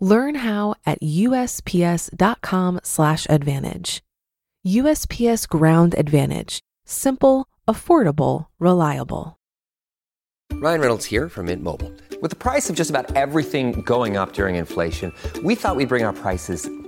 Learn how at usps.com/advantage. USPS Ground Advantage: simple, affordable, reliable. Ryan Reynolds here from Mint Mobile. With the price of just about everything going up during inflation, we thought we'd bring our prices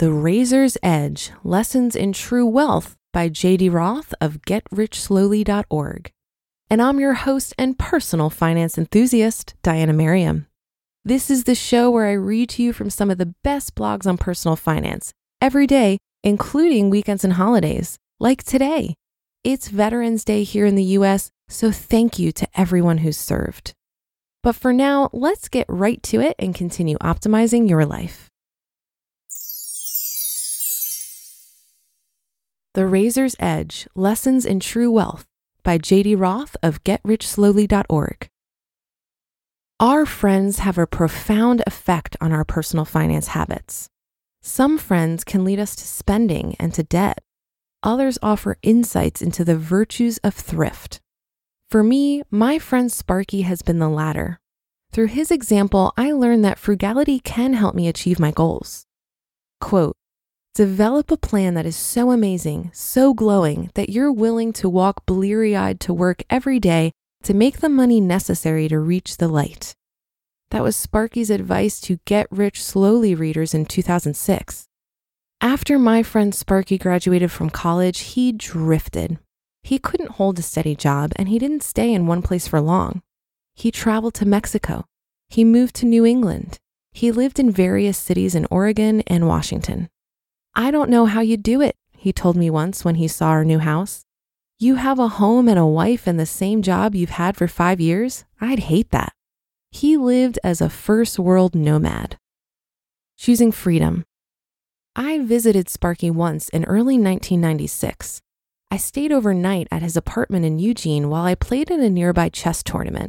The Razor's Edge Lessons in True Wealth by JD Roth of GetRichSlowly.org. And I'm your host and personal finance enthusiast, Diana Merriam. This is the show where I read to you from some of the best blogs on personal finance every day, including weekends and holidays, like today. It's Veterans Day here in the US, so thank you to everyone who's served. But for now, let's get right to it and continue optimizing your life. The Razor's Edge Lessons in True Wealth by JD Roth of GetRichSlowly.org. Our friends have a profound effect on our personal finance habits. Some friends can lead us to spending and to debt. Others offer insights into the virtues of thrift. For me, my friend Sparky has been the latter. Through his example, I learned that frugality can help me achieve my goals. Quote, Develop a plan that is so amazing, so glowing, that you're willing to walk bleary eyed to work every day to make the money necessary to reach the light. That was Sparky's advice to Get Rich Slowly readers in 2006. After my friend Sparky graduated from college, he drifted. He couldn't hold a steady job and he didn't stay in one place for long. He traveled to Mexico. He moved to New England. He lived in various cities in Oregon and Washington. I don't know how you do it, he told me once when he saw our new house. You have a home and a wife and the same job you've had for five years? I'd hate that. He lived as a first world nomad. Choosing freedom. I visited Sparky once in early 1996. I stayed overnight at his apartment in Eugene while I played in a nearby chess tournament.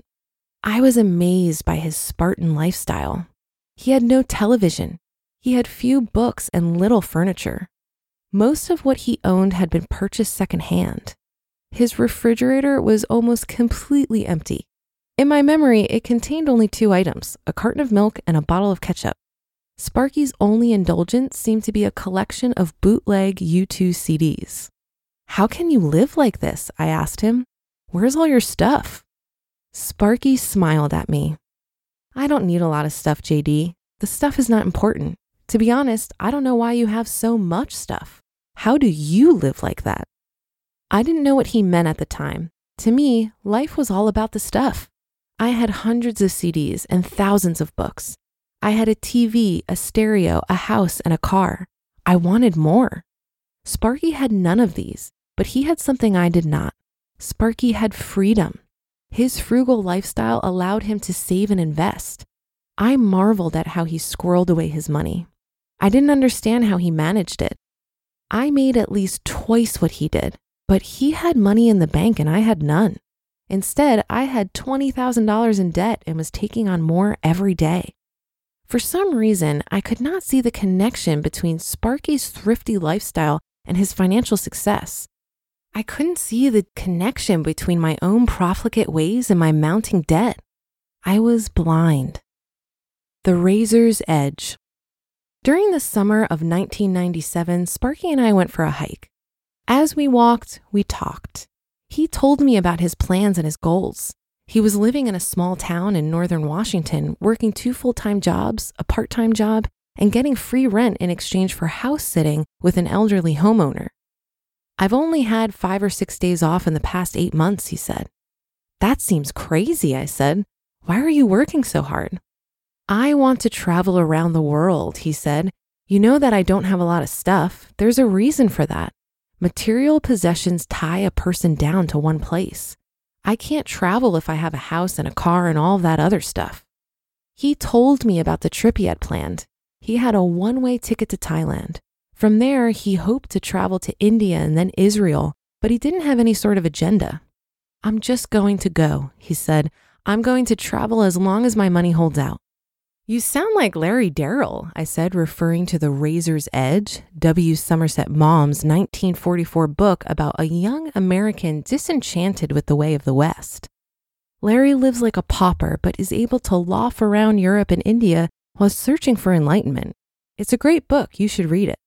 I was amazed by his Spartan lifestyle. He had no television, he had few books and little furniture. Most of what he owned had been purchased secondhand. His refrigerator was almost completely empty. In my memory, it contained only two items a carton of milk and a bottle of ketchup. Sparky's only indulgence seemed to be a collection of bootleg U2 CDs. How can you live like this? I asked him. Where's all your stuff? Sparky smiled at me. I don't need a lot of stuff, JD. The stuff is not important. To be honest, I don't know why you have so much stuff. How do you live like that? I didn't know what he meant at the time. To me, life was all about the stuff. I had hundreds of CDs and thousands of books. I had a TV, a stereo, a house, and a car. I wanted more. Sparky had none of these, but he had something I did not. Sparky had freedom. His frugal lifestyle allowed him to save and invest. I marveled at how he squirreled away his money. I didn't understand how he managed it. I made at least twice what he did, but he had money in the bank and I had none. Instead, I had $20,000 in debt and was taking on more every day. For some reason, I could not see the connection between Sparky's thrifty lifestyle and his financial success. I couldn't see the connection between my own profligate ways and my mounting debt. I was blind. The Razor's Edge during the summer of 1997, Sparky and I went for a hike. As we walked, we talked. He told me about his plans and his goals. He was living in a small town in northern Washington, working two full time jobs, a part time job, and getting free rent in exchange for house sitting with an elderly homeowner. I've only had five or six days off in the past eight months, he said. That seems crazy, I said. Why are you working so hard? I want to travel around the world, he said. You know that I don't have a lot of stuff. There's a reason for that. Material possessions tie a person down to one place. I can't travel if I have a house and a car and all that other stuff. He told me about the trip he had planned. He had a one way ticket to Thailand. From there, he hoped to travel to India and then Israel, but he didn't have any sort of agenda. I'm just going to go, he said. I'm going to travel as long as my money holds out. You sound like Larry Darrell, I said, referring to The Razor's Edge, W. Somerset Maugham's 1944 book about a young American disenchanted with the way of the West. Larry lives like a pauper, but is able to loaf around Europe and India while searching for enlightenment. It's a great book. You should read it.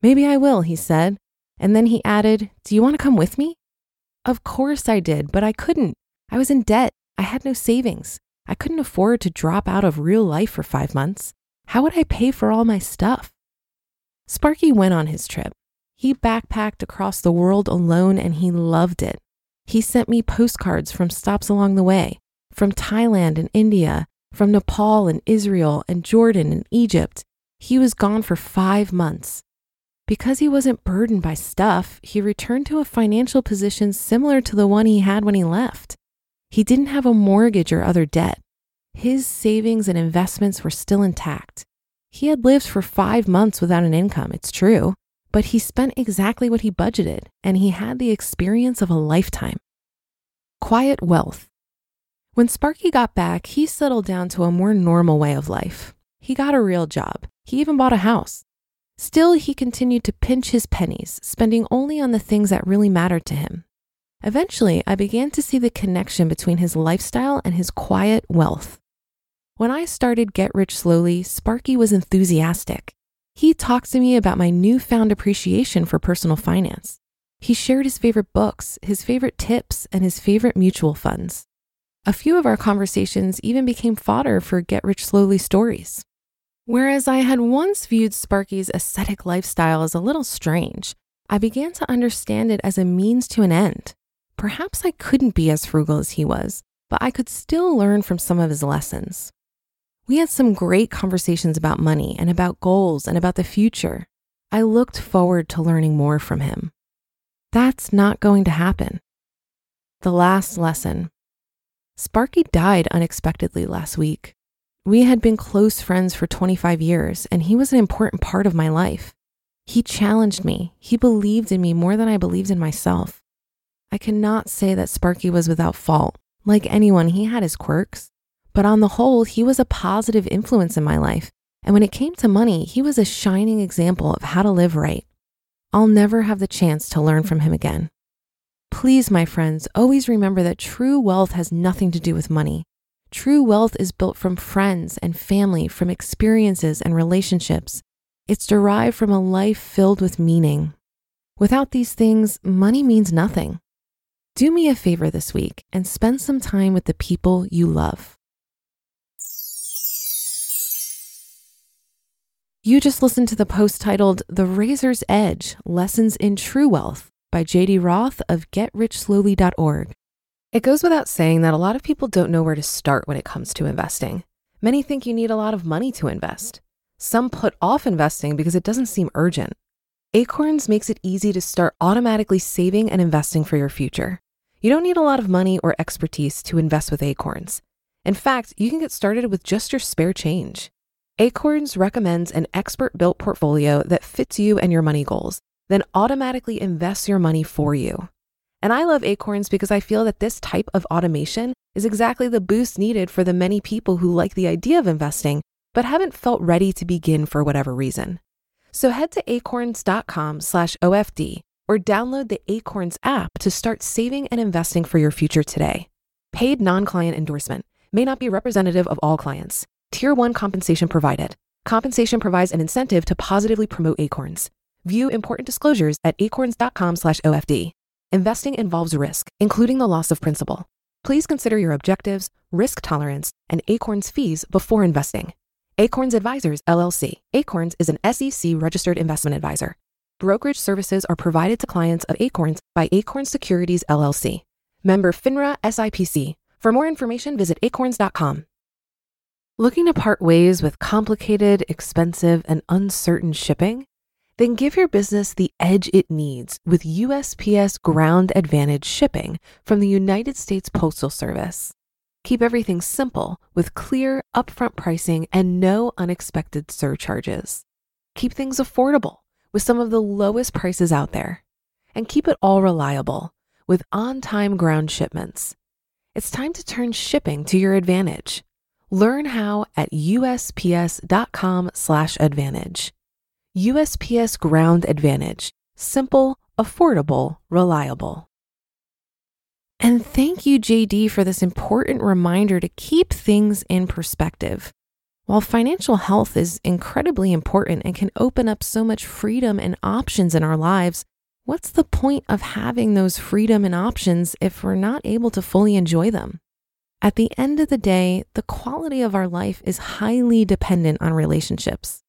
Maybe I will, he said. And then he added, Do you want to come with me? Of course I did, but I couldn't. I was in debt. I had no savings. I couldn't afford to drop out of real life for five months. How would I pay for all my stuff? Sparky went on his trip. He backpacked across the world alone and he loved it. He sent me postcards from stops along the way, from Thailand and India, from Nepal and Israel and Jordan and Egypt. He was gone for five months. Because he wasn't burdened by stuff, he returned to a financial position similar to the one he had when he left. He didn't have a mortgage or other debt. His savings and investments were still intact. He had lived for five months without an income, it's true, but he spent exactly what he budgeted, and he had the experience of a lifetime. Quiet wealth. When Sparky got back, he settled down to a more normal way of life. He got a real job. He even bought a house. Still, he continued to pinch his pennies, spending only on the things that really mattered to him. Eventually, I began to see the connection between his lifestyle and his quiet wealth. When I started Get Rich Slowly, Sparky was enthusiastic. He talked to me about my newfound appreciation for personal finance. He shared his favorite books, his favorite tips, and his favorite mutual funds. A few of our conversations even became fodder for Get Rich Slowly stories. Whereas I had once viewed Sparky's ascetic lifestyle as a little strange, I began to understand it as a means to an end. Perhaps I couldn't be as frugal as he was, but I could still learn from some of his lessons. We had some great conversations about money and about goals and about the future. I looked forward to learning more from him. That's not going to happen. The last lesson Sparky died unexpectedly last week. We had been close friends for 25 years, and he was an important part of my life. He challenged me. He believed in me more than I believed in myself. I cannot say that Sparky was without fault. Like anyone, he had his quirks. But on the whole, he was a positive influence in my life. And when it came to money, he was a shining example of how to live right. I'll never have the chance to learn from him again. Please, my friends, always remember that true wealth has nothing to do with money. True wealth is built from friends and family, from experiences and relationships. It's derived from a life filled with meaning. Without these things, money means nothing. Do me a favor this week and spend some time with the people you love. You just listened to the post titled The Razor's Edge Lessons in True Wealth by JD Roth of GetRichSlowly.org. It goes without saying that a lot of people don't know where to start when it comes to investing. Many think you need a lot of money to invest. Some put off investing because it doesn't seem urgent. Acorns makes it easy to start automatically saving and investing for your future. You don't need a lot of money or expertise to invest with Acorns. In fact, you can get started with just your spare change. Acorns recommends an expert built portfolio that fits you and your money goals, then automatically invests your money for you. And I love Acorns because I feel that this type of automation is exactly the boost needed for the many people who like the idea of investing, but haven't felt ready to begin for whatever reason. So head to acorns.com slash OFD or download the Acorns app to start saving and investing for your future today. Paid non-client endorsement may not be representative of all clients. Tier 1 compensation provided. Compensation provides an incentive to positively promote Acorns. View important disclosures at acorns.com slash OFD. Investing involves risk, including the loss of principal. Please consider your objectives, risk tolerance, and Acorn's fees before investing. Acorns Advisors, LLC. Acorns is an SEC registered investment advisor. Brokerage services are provided to clients of Acorns by Acorns Securities, LLC. Member FINRA SIPC. For more information, visit acorns.com. Looking to part ways with complicated, expensive, and uncertain shipping? Then give your business the edge it needs with USPS Ground Advantage shipping from the United States Postal Service. Keep everything simple with clear, upfront pricing and no unexpected surcharges. Keep things affordable with some of the lowest prices out there. And keep it all reliable with on time ground shipments. It's time to turn shipping to your advantage. Learn how at usps.com/slash advantage. USPS Ground Advantage. Simple, affordable, reliable. And thank you, JD, for this important reminder to keep things in perspective. While financial health is incredibly important and can open up so much freedom and options in our lives, what's the point of having those freedom and options if we're not able to fully enjoy them? At the end of the day, the quality of our life is highly dependent on relationships.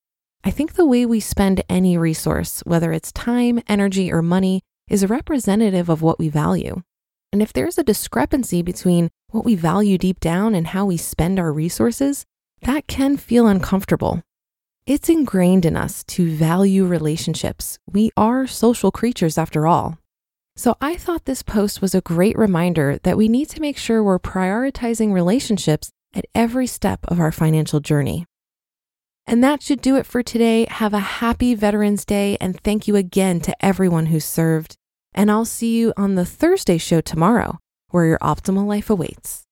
I think the way we spend any resource, whether it's time, energy, or money, is representative of what we value. And if there's a discrepancy between what we value deep down and how we spend our resources, that can feel uncomfortable. It's ingrained in us to value relationships. We are social creatures after all. So I thought this post was a great reminder that we need to make sure we're prioritizing relationships at every step of our financial journey. And that should do it for today. Have a happy Veterans Day and thank you again to everyone who served. And I'll see you on the Thursday show tomorrow, where your optimal life awaits.